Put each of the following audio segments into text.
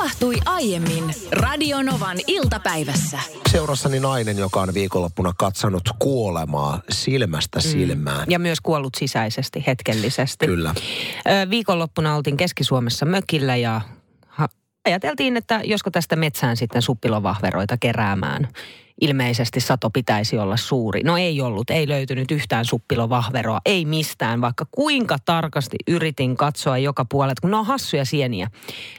tapahtui aiemmin Radionovan iltapäivässä. Seurassani nainen, joka on viikonloppuna katsonut kuolemaa silmästä silmään. Ja myös kuollut sisäisesti, hetkellisesti. Kyllä. Ö, Viikonloppuna oltiin Keski-Suomessa mökillä ja ajateltiin, että josko tästä metsään sitten suppilovahveroita keräämään. Ilmeisesti sato pitäisi olla suuri. No ei ollut, ei löytynyt yhtään suppilovahveroa, ei mistään, vaikka kuinka tarkasti yritin katsoa joka puolelta, kun ne on hassuja sieniä.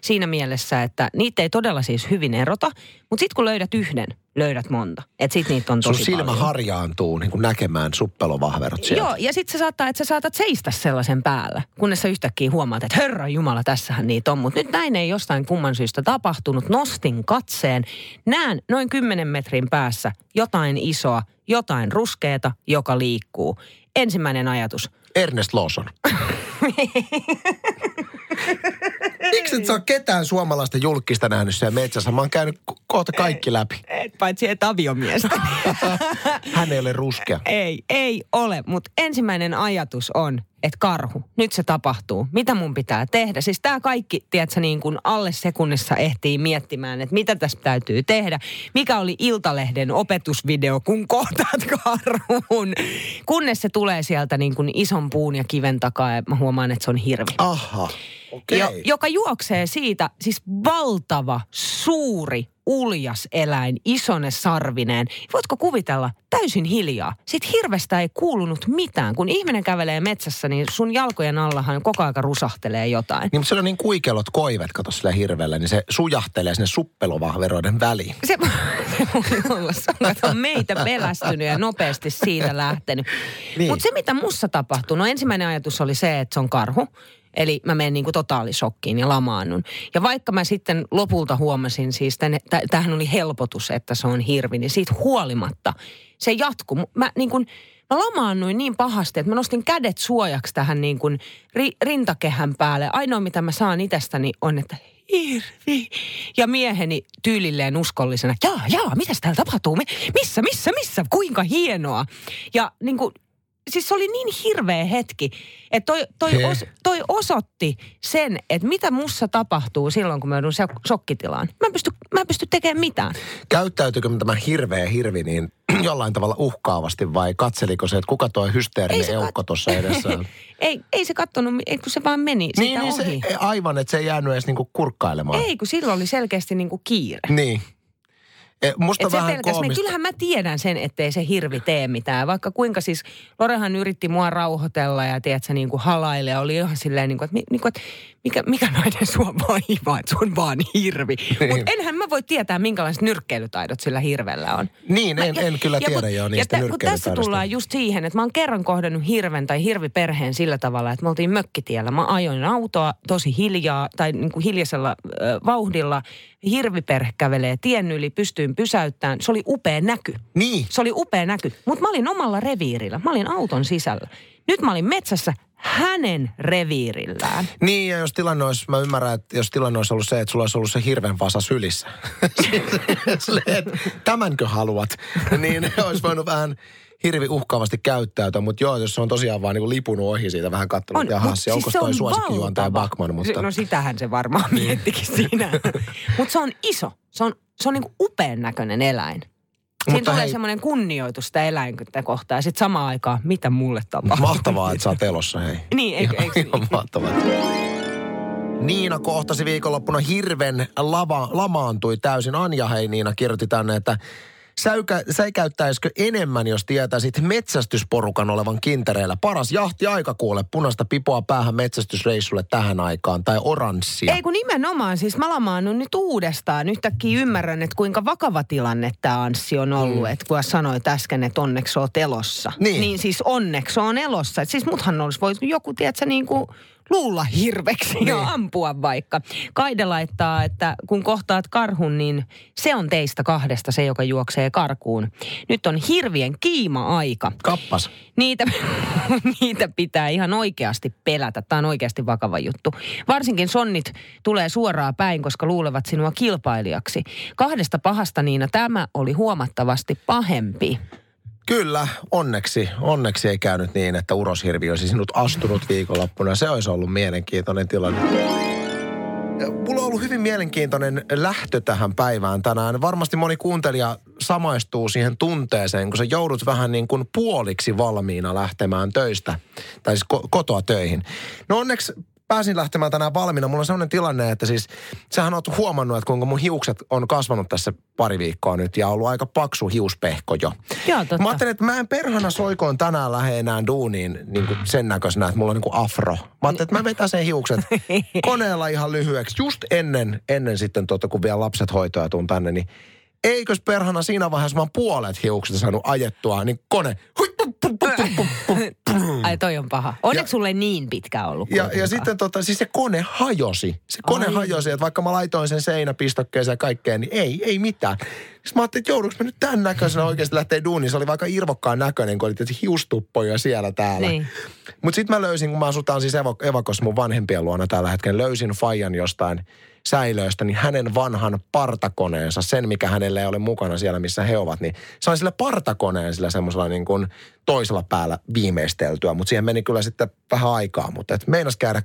Siinä mielessä, että niitä ei todella siis hyvin erota, mutta sitten kun löydät yhden, löydät monta. Että sit niitä on Sun tosi silmä paljon. harjaantuu niin kuin näkemään suppelovahverot sieltä. Joo, ja sitten se saattaa, että sä saatat seistä sellaisen päällä, kunnes sä yhtäkkiä huomaat, että herra Jumala, tässähän niitä on. Mutta nyt näin ei jostain kumman syystä tapahtunut. Nostin katseen, näen noin 10 metrin päässä jotain isoa, jotain ruskeeta, joka liikkuu. Ensimmäinen ajatus. Ernest Lawson. Miksi et sä ole ketään suomalaista julkista nähnyt siellä metsässä? Mä oon käynyt ko- kohta kaikki läpi. Et, paitsi et aviomiestä. Hän ei ole ruskea. ei, ei ole, mutta ensimmäinen ajatus on, että karhu, nyt se tapahtuu. Mitä mun pitää tehdä? Siis tämä kaikki, tiedätkö, niin kuin alle sekunnissa ehtii miettimään, että mitä tässä täytyy tehdä. Mikä oli Iltalehden opetusvideo, kun kohtaat karhun. Kunnes se tulee sieltä niin kuin ison puun ja kiven takaa ja mä huomaan, että se on hirvi. Aha, okei. Jo, joka juoksee siitä, siis valtava, suuri, uljas eläin, isone sarvineen. Voitko kuvitella, täysin hiljaa. Sitten hirvestä ei kuulunut mitään. Kun ihminen kävelee metsässä, niin sun jalkojen allahan koko aika rusahtelee jotain. Niin, mutta siellä on niin kuikelot koivet, kato sillä hirvellä, niin se sujahtelee sinne suppelovahveroiden väliin. Se, se voi olla, se on, meitä pelästynyt ja nopeasti siitä lähtenyt. Niin. Mutta se, mitä mussa tapahtui, no ensimmäinen ajatus oli se, että se on karhu. Eli mä menen niinku totaalisokkiin ja lamaannun. Ja vaikka mä sitten lopulta huomasin siis, että tämähän oli helpotus, että se on hirvi, niin siitä huolimatta se jatkuu. Mä niin kuin, mä lamaannuin niin pahasti, että mä nostin kädet suojaksi tähän niin kuin ri, rintakehän päälle. Ainoa, mitä mä saan itsestäni on, että hirvi. Ja mieheni tyylilleen uskollisena, jaa, jaa, mitä täällä tapahtuu? Mi- Missä, missä, missä? Kuinka hienoa? Ja niin kuin, siis se oli niin hirveä hetki, että toi, toi, os, toi osoitti sen, että mitä mussa tapahtuu silloin, kun mä joudun shokkitilaan. Mä en pysty, mä en pysty tekemään mitään. Käyttäytyykö tämä hirveä hirvi niin jollain tavalla uhkaavasti vai katseliko se, että kuka tuo Ei hysteerinen kat- eukko tuossa edessä ei, ei se kattonut, ei, kun se vaan meni siitä niin, niin ohi. se, aivan, että se ei jäänyt edes niinku kurkkailemaan. Ei, kun silloin oli selkeästi niinku kiire. Niin. E, musta Et vähän koomista. kyllähän mä tiedän sen, ettei se hirvi tee mitään. Vaikka kuinka siis, Lorehan yritti mua rauhoitella ja tiedätkö, niin kuin halaille. Oli ihan silleen, niin kuin, että, niin kuin, että mikä, mikä nainen sua vaivaa, että se on vaan hirvi. Niin. Mutta enhän mä voi tietää, minkälaiset nyrkkeilytaidot sillä hirvellä on. Niin, en, en kyllä tiedä kun- jo ja niistä tä- kun tässä tullaan just siihen, että mä oon kerran kohdannut hirven tai hirviperheen sillä tavalla, että me oltiin mökkitiellä. Mä ajoin autoa tosi hiljaa tai niin kuin hiljaisella ö, vauhdilla. Hirviperhe kävelee tien yli, pystyin pysäyttämään. Se oli upea näky. Niin. Se oli upea näky. Mutta mä olin omalla reviirillä. Mä olin auton sisällä. Nyt mä olin metsässä hänen reviirillään. Niin, ja jos tilanne olisi, mä ymmärrän, että jos tilanne olisi ollut se, että sulla olisi ollut se hirven vasa sylissä. Tämänkö haluat? Niin olisi voinut vähän hirvi uhkaavasti käyttäytyä, mutta joo, jos se on tosiaan vaan niin lipunut ohi siitä, vähän katsonut, että jahas, ja onko se toi suosikkijuontaja valtava. Backman, mutta... No sitähän se varmaan miettikin siinä. Mutta se on iso. Se on, se on niinku upean näköinen eläin. Siinä Mutta tulee hei- semmoinen kunnioitus sitä eläintä kohtaan. Ja sitten samaan aikaan, mitä mulle tapahtuu. Mahtavaa, että sä oot elossa, hei. Niin, eikö, eikö Ihan niin? mahtavaa. Niina kohtasi viikonloppuna hirven lava, lamaantui täysin. Anja, hei Niina, kirjoitti tänne, että säykä, säikäyttäisikö enemmän, jos tietäisit metsästysporukan olevan kintereillä? Paras jahti aika kuule, punaista pipoa päähän metsästysreissulle tähän aikaan, tai oranssia. Ei kun nimenomaan, siis mä lamaannun nyt uudestaan. Yhtäkkiä ymmärrän, että kuinka vakava tilanne tämä Anssi on ollut. Mm. Että kun sanoit äsken, että onneksi oot elossa. Niin. niin siis onneksi on elossa. Et siis muthan olisi voinut joku, tiedätkö, niin kuin luulla hirveksi niin. ja ampua vaikka. Kaide laittaa, että kun kohtaat karhun, niin se on teistä kahdesta se, joka juoksee karkuun. Nyt on hirvien kiima-aika. Kappas. Niitä, niitä pitää ihan oikeasti pelätä. Tämä on oikeasti vakava juttu. Varsinkin sonnit tulee suoraan päin, koska luulevat sinua kilpailijaksi. Kahdesta pahasta Niina tämä oli huomattavasti pahempi. Kyllä, onneksi, onneksi ei käynyt niin, että uroshirvi olisi sinut astunut viikonloppuna. Se olisi ollut mielenkiintoinen tilanne. Mulla on ollut hyvin mielenkiintoinen lähtö tähän päivään tänään. Varmasti moni kuuntelija samaistuu siihen tunteeseen, kun sä joudut vähän niin kuin puoliksi valmiina lähtemään töistä, tai siis ko- kotoa töihin. No onneksi pääsin lähtemään tänään valmiina. Mulla on sellainen tilanne, että siis sähän oot huomannut, että kuinka mun hiukset on kasvanut tässä pari viikkoa nyt ja ollut aika paksu hiuspehko jo. Joo, totta. Mä ajattelin, että mä en perhana soikoon tänään lähde enää duuniin niin kuin sen näköisenä, että mulla on niin kuin afro. Mä ajattelin, että mä vetän sen hiukset koneella ihan lyhyeksi. Just ennen, ennen sitten, tota, kun vielä lapset hoitoa tuun tänne, niin eikös perhana siinä vaiheessa mä oon puolet hiukset saanut ajettua, niin kone... Hui, pu, pu, pu, pu, pu, pu, pu. Ai toi on paha. Onneksi sulle niin pitkä ollut. Ja, ja sitten tota, siis se kone hajosi. Se kone Ai. hajosi, että vaikka mä laitoin sen seinäpistokkeeseen ja kaikkeen, niin ei, ei mitään. Sitten mä ajattelin, että joudunko mä nyt tämän näköisenä oikeasti lähteä duuniin. Se oli vaikka irvokkaan näköinen, kun oli tietysti hiustuppoja siellä täällä. Niin. Mutta sitten mä löysin, kun mä asutaan siis Evakossa mun vanhempien luona tällä hetkellä, löysin Fajan jostain säilöistä, niin hänen vanhan partakoneensa, sen mikä hänelle ei ole mukana siellä, missä he ovat, niin sain sille partakoneen sillä semmoisella niin kuin toisella päällä viimeisteltyä, mutta siihen meni kyllä sitten vähän aikaa, mutta et meinas käydä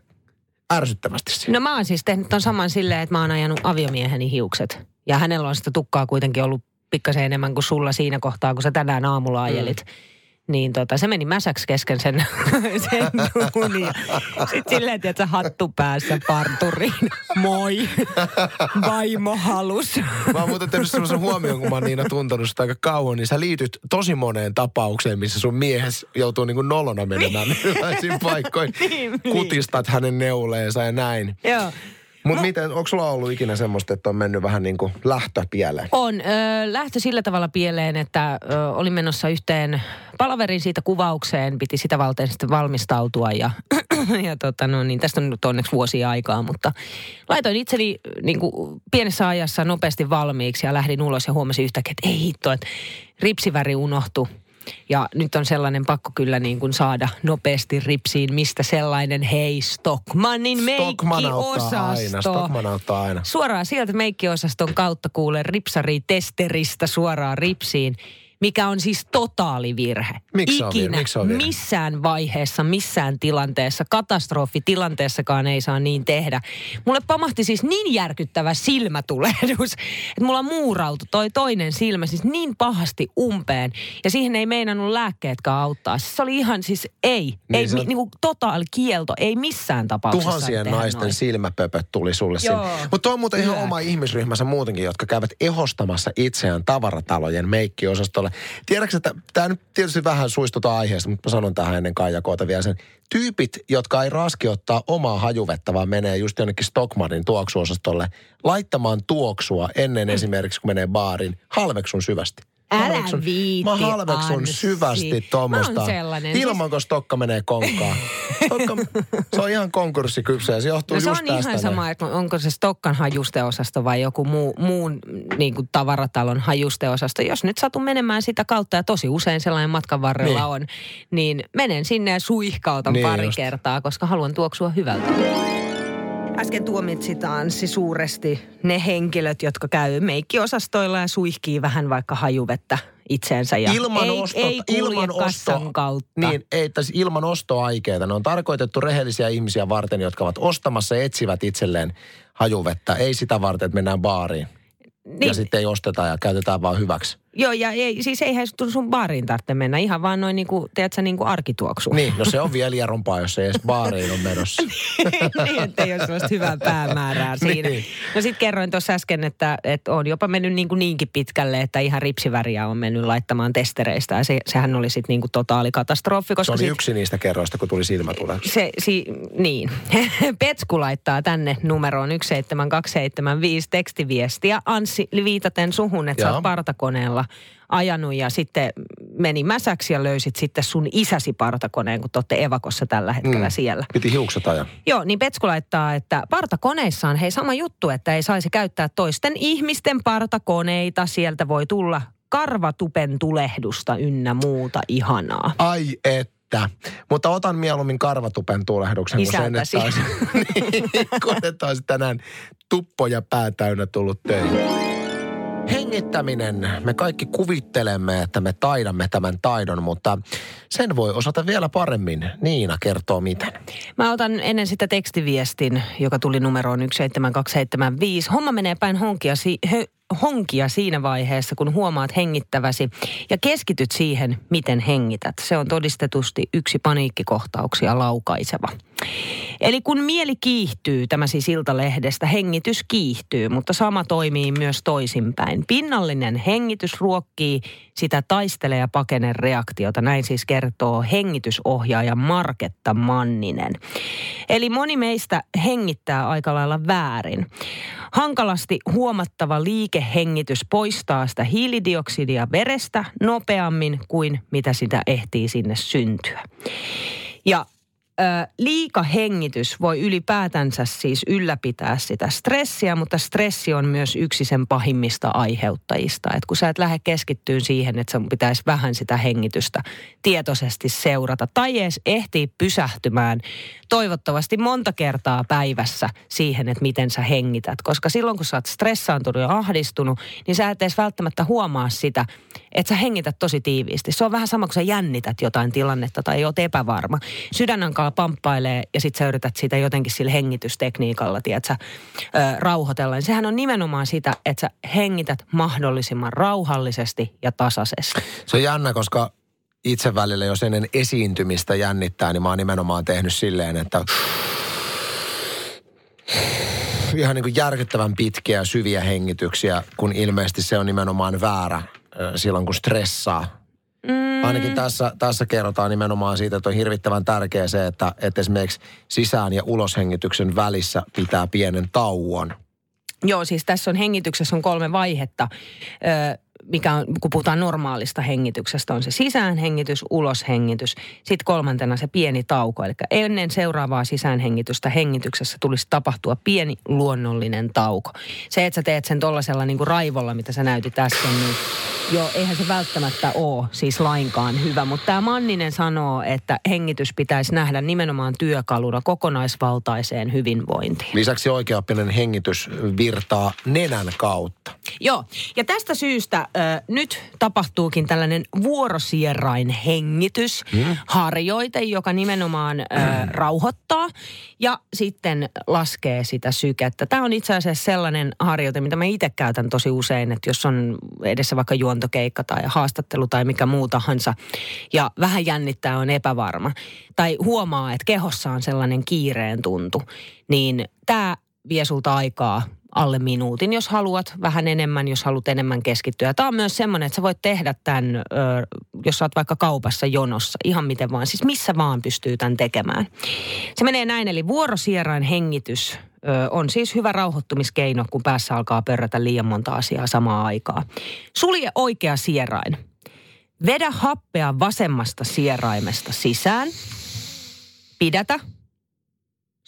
ärsyttävästi siinä. No mä oon siis tehnyt ton saman silleen, että mä oon ajanut aviomieheni hiukset. Ja hänellä on sitä tukkaa kuitenkin ollut pikkasen enemmän kuin sulla siinä kohtaa, kun sä tänään aamulla ajelit. Mm. Niin tota, se meni mäsäksi kesken sen, sen duunin. Sitten silleen, että sä hattu päässä parturiin. Moi. Vaimo halus. Mä oon muuten tehnyt sellaisen huomioon, kun mä oon Niina tuntenut sitä aika kauan, niin sä liityt tosi moneen tapaukseen, missä sun mies joutuu niin kuin nolona menemään erilaisiin paikkoihin. Niin, niin. Kutistat hänen neuleensa ja näin. Joo. Mutta miten, onko sulla ollut ikinä semmoista, että on mennyt vähän niin kuin lähtö pieleen? On. Ö, lähtö sillä tavalla pieleen, että ö, olin menossa yhteen palaveriin siitä kuvaukseen. Piti sitä valteen sitten valmistautua ja, ja tota, no, niin tästä on nyt onneksi vuosia aikaa. Mutta laitoin itseni niin kuin pienessä ajassa nopeasti valmiiksi ja lähdin ulos ja huomasin yhtäkkiä, että ei hitto, että ripsiväri unohtui. Ja nyt on sellainen pakko kyllä niin kuin saada nopeasti ripsiin, mistä sellainen hei Stockmannin Stockman meikkiosasto. Stockman auttaa aina. Suoraan sieltä meikkiosaston kautta kuule ripsari testeristä suoraan ripsiin, mikä on siis totaalivirhe. Miksi virhe? Ikinä, se on virhe? missään vaiheessa, missään tilanteessa, katastrofitilanteessakaan ei saa niin tehdä. Mulle pamahti siis niin järkyttävä silmätulehdus, että mulla muurautui toi toinen silmä siis niin pahasti umpeen. Ja siihen ei meinannut lääkkeetkään auttaa. Siis se oli ihan siis ei, Niin ei se mi, niinku totaali kielto, ei missään tapauksessa. Tuhansien naisten noin. silmäpöpöt tuli sulle sinne. Joo. Mutta toi on muuten ihan oma ihmisryhmänsä muutenkin, jotka käyvät ehostamassa itseään tavaratalojen meikkiosastolle. Tiedätkö, että tämä nyt tietysti vähän suistutaan aiheesta, mutta mä sanon tähän ennen Kaijakoota vielä sen. Tyypit, jotka ei raski ottaa omaa hajuvettä, vaan menee just jonnekin Stockmannin tuoksuosastolle laittamaan tuoksua ennen esimerkiksi, kun menee baariin, halveksun syvästi. Älä halveksun- viitti, Mä halveksun Anssi. syvästi tuommoista. Siis- Ilman, kun stokka menee konkkaan. Stokka, se on ihan konkurssikypsä ja se johtuu No se just on tästä. ihan sama, että onko se Stokkan hajusteosasto vai joku muu, muun niin kuin tavaratalon hajusteosasto. Jos nyt satun menemään sitä kautta, ja tosi usein sellainen matkan varrella Niin. on, niin menen sinne ja suihkautan Niin pari just. kertaa, koska haluan tuoksua hyvältä. Äsken tuomitsit Anssi suuresti ne henkilöt, jotka käy meikkiosastoilla ja suihkii vähän vaikka hajuvettä itseensä. Ja ilman ei, ostot, ei ilman osto, kautta. Niin, ei, tässä ilman ostoaikeita. Ne on tarkoitettu rehellisiä ihmisiä varten, jotka ovat ostamassa ja etsivät itselleen hajuvettä. Ei sitä varten, että mennään baariin. Niin. Ja sitten ei osteta ja käytetään vaan hyväksi. Joo, ja ei, siis eihän sun- baariin tarvitse mennä. Ihan vaan noin niinku, tiedätkö, niinku arkituoksu. Niin, no se on vielä lierompaa, jos ei edes baariin on menossa. niin, että ei ole sellaista hyvää päämäärää siinä. Niin. No sitten kerroin tuossa äsken, että, että on jopa mennyt niin kuin niinkin pitkälle, että ihan ripsiväriä on mennyt laittamaan testereistä. Ja se, sehän oli sitten niin kuin totaali katastrofi, Se koska oli sit yksi niistä kerroista, kun tuli silmätule. se, si, niin. Petsku laittaa tänne numeroon 17275 tekstiviestiä. Anssi, viitaten suhun, että sä oot partakoneella ajanut ja sitten meni mäsäksi ja löysit sitten sun isäsi partakoneen, kun te olette evakossa tällä hetkellä mm. siellä. Piti hiukset ajaa. Joo, niin Petsku laittaa, että partakoneissa on hei sama juttu, että ei saisi käyttää toisten ihmisten partakoneita. Sieltä voi tulla karvatupen tulehdusta ynnä muuta ihanaa. Ai että. Mutta otan mieluummin karvatupen tulehduksen, kun sen, että olisi, niin, kun että olisi tänään tuppo ja pää täynnä tullut töihin. Hengittäminen. Me kaikki kuvittelemme, että me taidamme tämän taidon, mutta sen voi osata vielä paremmin. Niina kertoo miten. Mä otan ennen sitä tekstiviestin, joka tuli numeroon 17275. Homma menee päin honkia, si- hö- honkia siinä vaiheessa, kun huomaat hengittäväsi ja keskityt siihen, miten hengität. Se on todistetusti yksi paniikkikohtauksia laukaiseva. Eli kun mieli kiihtyy, tämä siis Iltalehdestä, hengitys kiihtyy, mutta sama toimii myös toisinpäin. Pinnallinen hengitys ruokkii sitä taistele ja pakene reaktiota. Näin siis kertoo hengitysohjaaja Marketta Manninen. Eli moni meistä hengittää aika lailla väärin. Hankalasti huomattava liikehengitys poistaa sitä hiilidioksidia verestä nopeammin kuin mitä sitä ehtii sinne syntyä. Ja ö, liikahengitys voi ylipäätänsä siis ylläpitää sitä stressiä, mutta stressi on myös yksi sen pahimmista aiheuttajista. Et kun sä et lähde keskittyyn siihen, että sun pitäisi vähän sitä hengitystä tietoisesti seurata tai edes ehtii pysähtymään toivottavasti monta kertaa päivässä siihen, että miten sä hengität. Koska silloin kun sä oot stressaantunut ja ahdistunut, niin sä et edes välttämättä huomaa sitä, että sä hengität tosi tiiviisti. Se on vähän sama kuin sä jännität jotain tilannetta tai oot epävarma. Sydän alkaa pamppailee ja sit sä yrität sitä jotenkin sillä hengitystekniikalla, tiedätkö, ö, rauhoitella. Niin sehän on nimenomaan sitä, että sä hengität mahdollisimman rauhallisesti ja tasaisesti. Se on jännä, koska itse välillä, jos ennen esiintymistä jännittää, niin mä oon nimenomaan tehnyt silleen, että ihan niin kuin järkyttävän pitkiä syviä hengityksiä, kun ilmeisesti se on nimenomaan väärä silloin, kun stressaa. Mm. Ainakin tässä, tässä kerrotaan nimenomaan siitä, että on hirvittävän tärkeää se, että, että esimerkiksi sisään- ja uloshengityksen välissä pitää pienen tauon. Joo, siis tässä on hengityksessä on kolme vaihetta. Ö, mikä on, kun puhutaan normaalista hengityksestä, on se sisäänhengitys, uloshengitys. Sitten kolmantena se pieni tauko. Eli ennen seuraavaa sisäänhengitystä hengityksessä tulisi tapahtua pieni luonnollinen tauko. Se, että sä teet sen tollasella niin kuin raivolla, mitä sä näytit äsken, niin joo, eihän se välttämättä ole siis lainkaan hyvä. Mutta tämä Manninen sanoo, että hengitys pitäisi nähdä nimenomaan työkaluna kokonaisvaltaiseen hyvinvointiin. Lisäksi oikeaoppinen hengitys virtaa nenän kautta. Joo, ja tästä syystä ö, nyt tapahtuukin tällainen vuorosierain hengitys, mm. harjoite, joka nimenomaan ö, rauhoittaa ja sitten laskee sitä sykettä. Tämä on itse asiassa sellainen harjoite, mitä mä itse käytän tosi usein, että jos on edessä vaikka juontokeikka tai haastattelu tai mikä muu tahansa ja vähän jännittää, on epävarma tai huomaa, että kehossa on sellainen kiireen tuntu, niin tämä vie sulta aikaa alle minuutin, jos haluat vähän enemmän, jos haluat enemmän keskittyä. Tämä on myös semmoinen, että sä voit tehdä tämän, jos sä oot vaikka kaupassa jonossa, ihan miten vaan, siis missä vaan pystyy tämän tekemään. Se menee näin, eli vuorosierain hengitys on siis hyvä rauhoittumiskeino, kun päässä alkaa pörrätä liian monta asiaa samaan aikaan. Sulje oikea sierain. Vedä happea vasemmasta sieraimesta sisään. Pidätä.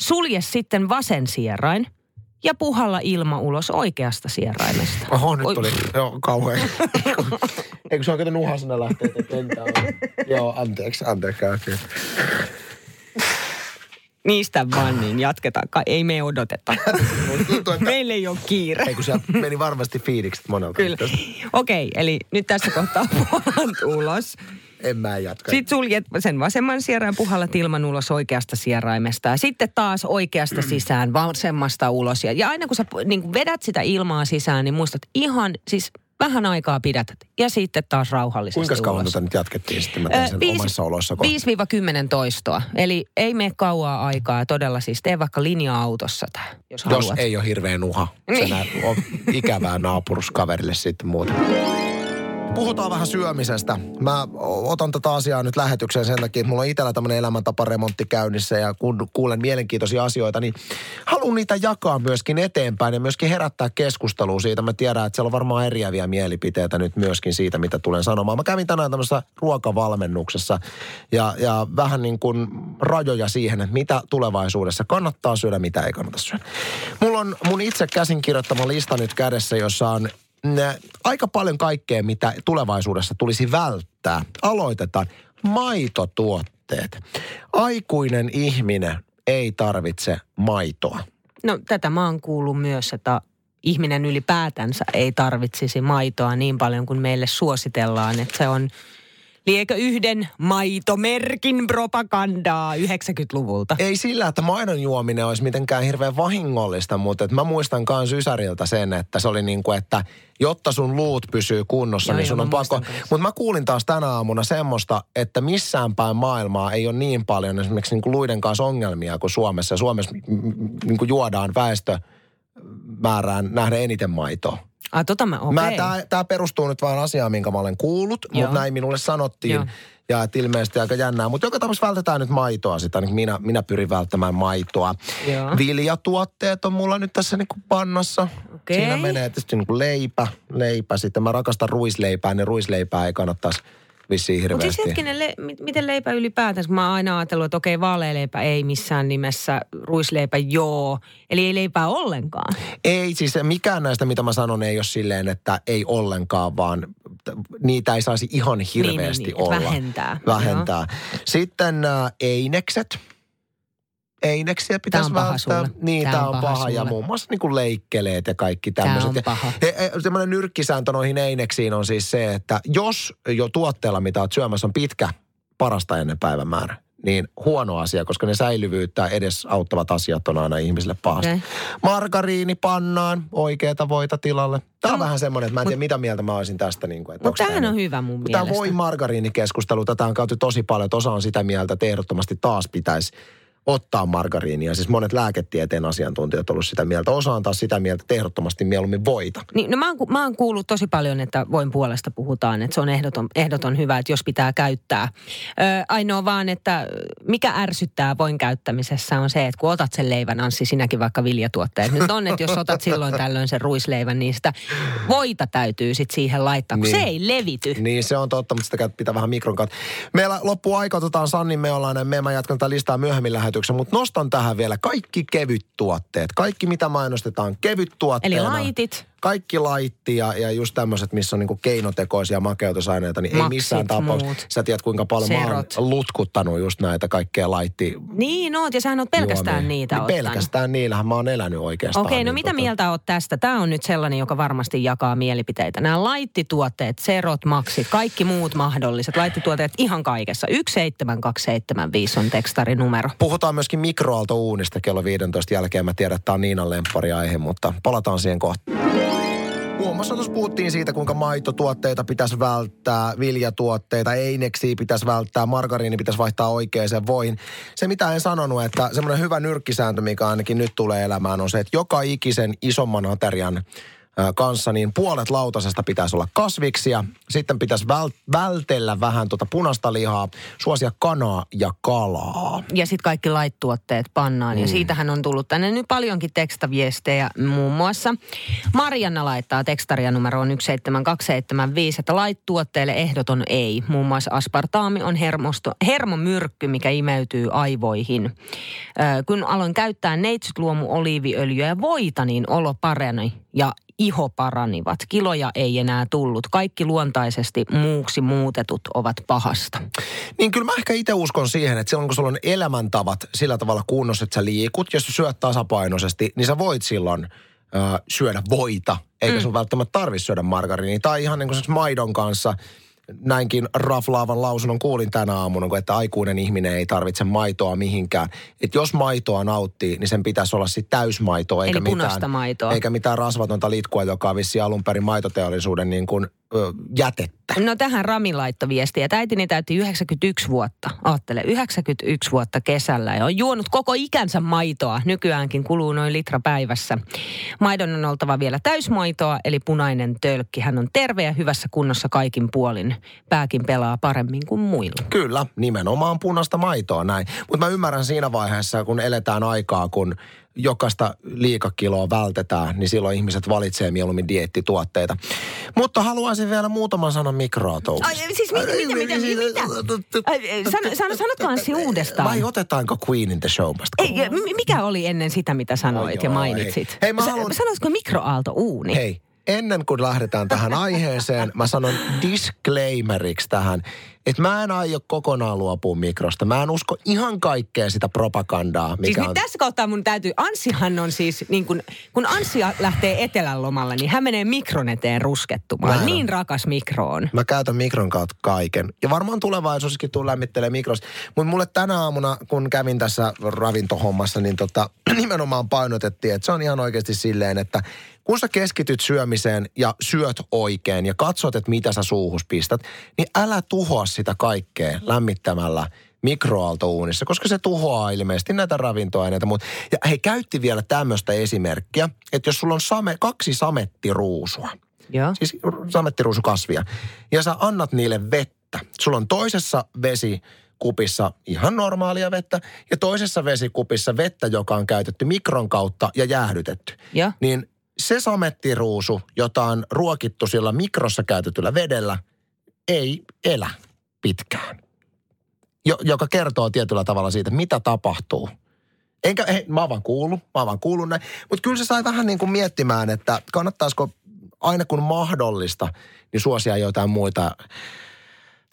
Sulje sitten vasen sierain – ja puhalla ilma ulos oikeasta sieraimesta. Oho, nyt Oi. tuli. Joo, kauhean. Eikö se oikein nuhasena lähtee, että lentää? Joo, anteeksi, anteeksi. Okay. Niistä vaan niin jatketaan. Ei me odoteta. Tuntuu, että... Meillä ei ole kiire. Ei, kun sieltä meni varmasti fiilikset monelta. Kyllä. Okei, eli nyt tässä kohtaa puhalat ulos. En mä jatka. Sitten suljet sen vasemman sierain puhallat ilman ulos oikeasta sieraimesta. Ja sitten taas oikeasta sisään, vasemmasta ulos. Ja, ja aina kun sä niin kun vedät sitä ilmaa sisään, niin muistat ihan, siis vähän aikaa pidätät. Ja sitten taas rauhallisesti Kuinka kauan tätä nyt jatkettiin sitten? Mä sen Ö, omassa olossa kohta. 5-10 toistoa. Eli ei mene kauaa aikaa. Todella siis tee vaikka linja-autossa tämä, jos, Jos haluat. ei ole hirveä nuha. Se Niin. on ikävää naapuruskaverille sitten muuta. Puhutaan vähän syömisestä. Mä otan tätä asiaa nyt lähetykseen sen takia, että mulla on itsellä tämmöinen elämäntaparemontti käynnissä ja kun kuulen mielenkiintoisia asioita, niin haluan niitä jakaa myöskin eteenpäin ja myöskin herättää keskustelua siitä. Mä tiedän, että siellä on varmaan eriäviä mielipiteitä nyt myöskin siitä, mitä tulen sanomaan. Mä kävin tänään tämmöisessä ruokavalmennuksessa ja, ja vähän niin kuin rajoja siihen, että mitä tulevaisuudessa kannattaa syödä, mitä ei kannata syödä. Mulla on mun itse käsin kirjoittama lista nyt kädessä, jossa on aika paljon kaikkea, mitä tulevaisuudessa tulisi välttää. Aloitetaan. Maitotuotteet. Aikuinen ihminen ei tarvitse maitoa. No tätä mä oon kuullut myös, että ihminen ylipäätänsä ei tarvitsisi maitoa niin paljon kuin meille suositellaan. Että se on liekö yhden maitomerkin propagandaa 90-luvulta? Ei sillä, että maidon juominen olisi mitenkään hirveän vahingollista, mutta että mä muistan myös Ysäriltä sen, että se oli niin kuin, että jotta sun luut pysyy kunnossa, Joo, niin sun on pakko. Mutta mä kuulin taas tänä aamuna semmoista, että missään päin maailmaa ei ole niin paljon esimerkiksi niin kuin luiden kanssa ongelmia kuin Suomessa. Suomessa niin kuin juodaan väestömäärään nähden eniten maitoa. Ah, tota mä, okei. Mä, tää, tää perustuu nyt vaan asiaan, minkä mä olen kuullut, Joo. mutta näin minulle sanottiin. Joo. Ja et ilmeisesti aika jännää. Mutta joka tapauksessa vältetään nyt maitoa sitä. Niin minä, minä pyrin välttämään maitoa. Joo. Viljatuotteet on mulla nyt tässä niinku pannassa. Okei. Siinä menee tietysti niinku leipä, leipä. Sitten mä rakastan ruisleipää, niin ruisleipää ei kannattaisi vissiin Mutta hirveästi. siis hetkinen, le- mi- miten leipä ylipäätänsä? Mä oon aina ajatellut, että okei, vaalealeipä ei missään nimessä, ruisleipä joo. Eli ei leipää ollenkaan. Ei, siis mikään näistä, mitä mä sanon, ei ole silleen, että ei ollenkaan, vaan niitä ei saisi ihan hirveästi niin, että olla. vähentää. Vähentää. Sitten äh, einekset. Eineksiä pitäisi on paha välttää. sulle. Niin, Tää tämä on on paha paha. Ja muun muassa niin kuin leikkeleet ja kaikki tämmöiset. on Ja- paha. Ja, semmoinen nyrkkisääntö noihin eineksiin on siis se, että jos jo tuotteella, mitä olet syömässä, on pitkä parasta ennen päivämäärä, niin huono asia, koska ne säilyvyyttä edes auttavat asiat on aina ihmisille pahasti. Okei. Margariini pannaan oikeata voita tilalle. Tämä on No, vähän semmoinen, että mä en tiedä mitä mieltä mä olisin tästä. Niin kuin, että Mutta tää tämähän on nyt- hyvä mun Tämä mielestä. voi margariinikeskustelu, tätä on käyty tosi paljon, että osa on sitä mieltä, että ehdottomasti taas pitäisi ottaa margariinia. Siis monet lääketieteen asiantuntijat ovat ollut sitä mieltä. Osa on taas sitä mieltä, että ehdottomasti mieluummin voita. Niin, no mä, oon, mä oon kuullut tosi paljon, että voin puolesta puhutaan, että se on ehdoton, ehdoton hyvä, että jos pitää käyttää. Ö, ainoa vaan, että mikä ärsyttää voin käyttämisessä on se, että kun otat sen leivän, Anssi, sinäkin vaikka viljatuotteet. Nyt on, että jos otat silloin tällöin sen ruisleivän, niin sitä voita täytyy sitten siihen laittaa, kun Niin. se ei levity. Niin se on totta, mutta sitä pitää vähän mikron kautta. Meillä loppuu aika, otetaan Sannin meolainen, me mä jatkan tätä listaa myöhemmin lähetyksen, mutta nostan tähän vielä kaikki kevyt tuotteet. Kaikki mitä mainostetaan kevyt Eli tuotteena. laitit, Kaikki laitti ja, ja just tämmöiset, missä on niinku keinotekoisia makeutusaineita, niin ei Maksit, missään tapauksessa. Sä tiedät kuinka paljon mä Serot. oon lutkuttanut just näitä kaikkea laitti niin oot, ja sähän oot pelkästään juomia. niitä niin ottanut. pelkästään niillähän mä oon elänyt oikeastaan. Okei, no niin mitä tota- mieltä oot tästä? Tämä on nyt sellainen, joka varmasti jakaa mielipiteitä. Nämä laittituotteet, serot, maksit, kaikki muut mahdolliset laittituotteet ihan kaikessa. 17275 on tekstarinumero. Puhutaan myöskin mikroaaltouunista kello 15 jälkeen. Mä tiedän, että tämä on Niinan lemppariaihe, mutta palataan siihen kohta. Muun muassa tuossa puhuttiin siitä, kuinka maitotuotteita pitäisi välttää, viljatuotteita, eineksiä pitäisi välttää, margariini pitäisi vaihtaa oikeaan voihin. Se mitä en sanonut, että semmoinen hyvä nyrkkisääntö, mikä ainakin nyt tulee elämään, on se, että joka ikisen isomman aterian kanssa, niin puolet lautasesta pitäisi olla kasviksia. Sitten pitäisi väl- vältellä vähän tuota punaista lihaa, suosia kanaa ja kalaa. Ja sitten kaikki laittuotteet pannaan. Mm. Ja siitähän on tullut tänne nyt paljonkin tekstaviestejä muun muassa. Marianna laittaa tekstaria numeroon 17275, että laittuotteille ehdoton ei. Muun muassa aspartaami on hermosto, hermomyrkky, mikä imeytyy aivoihin. Ö, kun aloin käyttää neitsytluomu oliiviöljyä ja voita, niin olo parani ja iho paranivat. Kiloja ei enää tullut. Kaikki luontaisesti muuksi muutetut ovat pahasta. Niin kyllä mä ehkä itse uskon siihen, että silloin kun sulla on elämäntavat sillä tavalla kunnossa, että sä liikut, jos sä syöt tasapainoisesti, niin sä voit silloin ö, syödä voita, eikä mm. sun välttämättä tarvitse syödä margariinia. Tai ihan niin kuin maidon kanssa, näinkin raflaavan lausunnon kuulin tänä aamuna, että aikuinen ihminen ei tarvitse maitoa mihinkään. Että jos maitoa nauttii, niin sen pitäisi olla sitten täysmaitoa, eikä Eli mitään, maitoa. eikä mitään rasvatonta litkua, joka on vissiin alun perin maitoteollisuuden niin kuin, ö, jätettä. No tähän Rami laittoi viestiä, että äitini täytti 91 vuotta. Aattele, 91 vuotta kesällä ja on juonut koko ikänsä maitoa. Nykyäänkin kuluu noin litra päivässä. Maidon on oltava vielä täysmaitoa, eli punainen tölkki. Hän on terve ja hyvässä kunnossa kaikin puolin. Pääkin pelaa paremmin kuin muilla. Kyllä, nimenomaan punaista maitoa näin. Mutta mä ymmärrän siinä vaiheessa, kun eletään aikaa, kun jokaista liikakiloa vältetään, niin silloin ihmiset valitsee mieluummin dieettituotteita. Mutta haluaisin vielä muutaman sanan mikroautoon. Ai, siis mitä, mitä, mitä, mitä? Sano, sano, sanotko Anssi uudestaan? Vai otetaanko Queen in the Show? Ei, mikä oli ennen sitä, mitä sanoit Oi ja mainitsit? hei. Hei, mä haluan- Sanoisiko mikroaalto uuni? Hei, ennen kuin lähdetään tähän aiheeseen, mä sanon disclaimeriksi tähän, että mä en aio kokonaan luopua mikrosta. Mä en usko ihan kaikkea sitä propagandaa, mikä Siis on... tässä kohtaa mun täytyy, Anssihan on siis, niin kun, kun Anssi lähtee etelän lomalle, niin hän menee mikron eteen ruskettumaan. On. Niin rakas mikro on. Mä käytän mikron kautta kaiken. Ja varmaan tulevaisuudessakin tuun lämmittelemään mikrosta. Mutta mulle tänä aamuna, kun kävin tässä ravintohommassa, niin tota, nimenomaan painotettiin, että se on ihan oikeasti silleen, että kun sä keskityt syömiseen ja syöt oikein ja katsot, että mitä sä suuhus pistät, niin älä tuhoa sitä kaikkea lämmittämällä mikroaaltouunissa, koska se tuhoaa ilmeisesti näitä ravintoaineita. Mut, ja he käytti vielä tämmöistä esimerkkiä, että jos sulla on same, kaksi samettiruusua, Joo. siis samettiruusukasvia, ja sä annat niille vettä. Sulla on toisessa vesikupissa ihan normaalia vettä, ja toisessa vesikupissa vettä, joka on käytetty mikron kautta ja jäähdytetty. Joo. Niin se samettiruusu, jota on ruokittu sillä mikrossa käytetyllä vedellä, ei elä pitkään. Jo, joka kertoo tietyllä tavalla siitä, mitä tapahtuu. Enkä, hei, mä oon vaan kuullut, mä oon vaan kuullut näin. Mutta kyllä se sai vähän niin kuin miettimään, että kannattaisiko aina kun mahdollista, niin suosia jotain muita.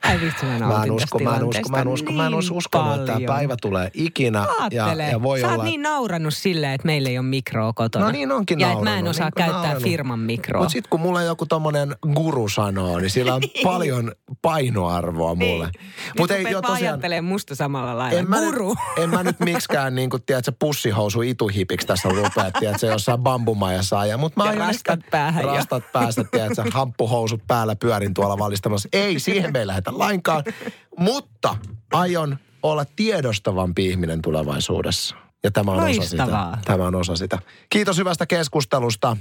Ai vitsi, mä Mä en usko, mä en usko, mä en usko, mä en niin usko uskonut, että tämä päivä tulee ikinä. Ja, Aattele. ja voi Sä olla... niin naurannut silleen, että meillä ei ole mikroa kotona. No niin onkin Ja että mä en osaa niin käyttää naurannut. firman mikroa. Mutta sitten kun mulle joku tommonen guru sanoo, niin sillä on paljon painoarvoa mulle. Mutta ei jo tosiaan... musta samalla lailla. en mä, Guru. Nyt, en mä nyt miksikään niin kuin, tiedätkö, pussihousu ituhipiksi tässä rupea, tiedätkö, jossain bambumajassa ajaa. Mut mä Ja rastat päähän. Rastat päästä, tiedätkö, hamppuhousut päällä pyörin tuolla valistamassa. Ei, siihen me ei lähdetä lainkaan. Mutta aion olla tiedostavampi ihminen tulevaisuudessa. Ja tämä on osa sitä. Tämä on osa sitä. Kiitos hyvästä keskustelusta.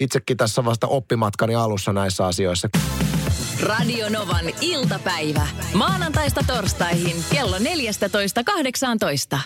Itsekin tässä vasta oppimatkani alussa näissä asioissa. Radio Novan iltapäivä. Maanantaista torstaihin kello 14.18.